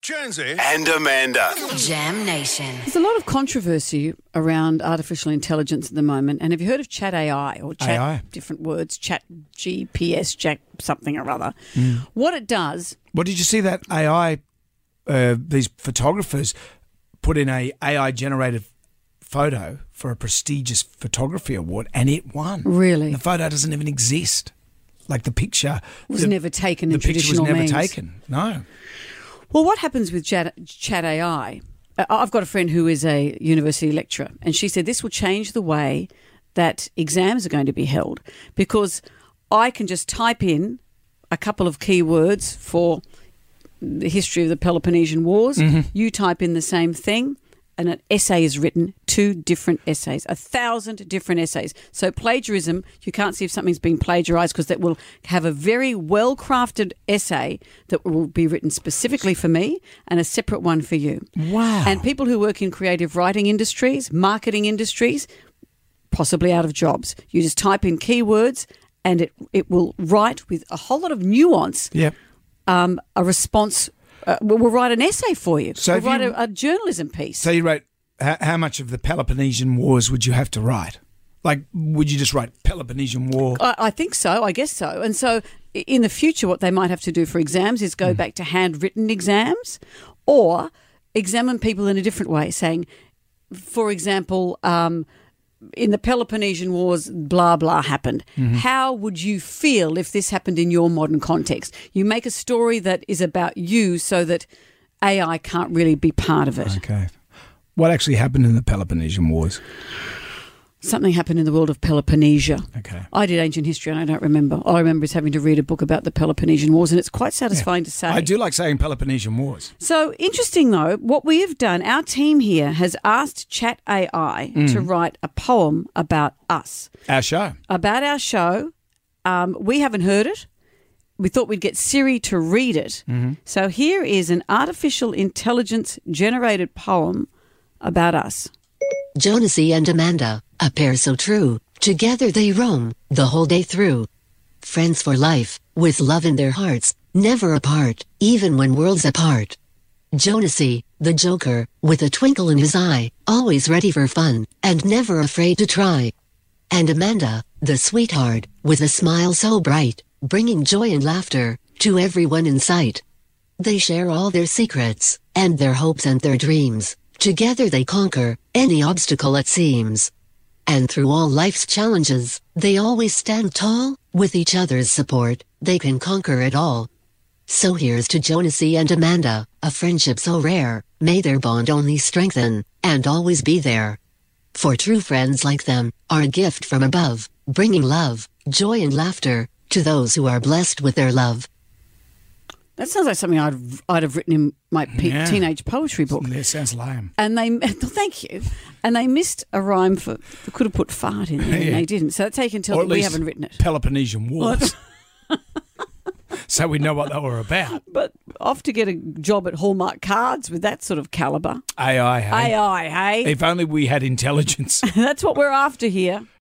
Jonesy and Amanda. Jam Nation. There's a lot of controversy around artificial intelligence at the moment. And have you heard of Chat AI or Chat AI? different words, Chat GPS, Chat something or other? Mm. What it does, What did you see that AI? Uh, these photographers put in a AI generated photo for a prestigious photography award, and it won. Really? the photo doesn't even exist. Like the picture was the, never taken in The in picture was never means. taken. No. Well, what happens with Chat, Chat AI? uh, I've got a friend who is a university lecturer, and she said this will change the way that exams are going to be held because I can just type in a couple of keywords for the history of the Peloponnesian Wars. You type in the same thing, and an essay is written. Two different essays, a thousand different essays. So plagiarism, you can't see if something's been plagiarized because that will have a very well crafted essay that will be written specifically for me and a separate one for you. Wow. And people who work in creative writing industries, marketing industries, possibly out of jobs. You just type in keywords and it, it will write with a whole lot of nuance Yep. um, a response. Uh, we'll, we'll write an essay for you. So we'll write you- a, a journalism piece. So you wrote how, how much of the Peloponnesian Wars would you have to write? Like, would you just write Peloponnesian War? I, I think so. I guess so. And so, in the future, what they might have to do for exams is go back to handwritten exams, or examine people in a different way. Saying, for example, um, in the Peloponnesian Wars, blah blah happened. Mm-hmm. How would you feel if this happened in your modern context? You make a story that is about you, so that AI can't really be part of it. Okay. What actually happened in the Peloponnesian Wars? Something happened in the world of Peloponnesia. Okay. I did ancient history and I don't remember. All I remember is having to read a book about the Peloponnesian Wars, and it's quite satisfying to say. I do like saying Peloponnesian Wars. So interesting though, what we have done, our team here has asked Chat AI Mm. to write a poem about us, Our show. about our show. Um, we haven't heard it. We thought we'd get Siri to read it. Mm-hmm. So here is an artificial intelligence generated poem about us. Jonasy and Amanda, a pair so true, together they roam, the whole day through. Friends for life, with love in their hearts, never apart, even when worlds apart. Jonasy, the joker, with a twinkle in his eye, always ready for fun, and never afraid to try. And Amanda, the sweetheart, with a smile so bright, bringing joy and laughter, to everyone in sight. They share all their secrets, and their hopes and their dreams. Together they conquer any obstacle it seems. And through all life's challenges, they always stand tall, with each other's support, they can conquer it all. So here's to Jonasy and Amanda, a friendship so rare, may their bond only strengthen, and always be there. For true friends like them, are a gift from above, bringing love, joy and laughter, to those who are blessed with their love. That sounds like something I'd I'd have written in my pe- Yeah. teenage poetry book. Yeah, sounds lame. And they, thank you. And they missed a rhyme for, they could have put fart in there and they didn't. So that's how you can tell that we haven't written it. Peloponnesian Wars. so we know what they were about. But off to get a job at Hallmark Cards with that sort of calibre. AI, hey? AI, hey? If only we had intelligence. That's what we're after here.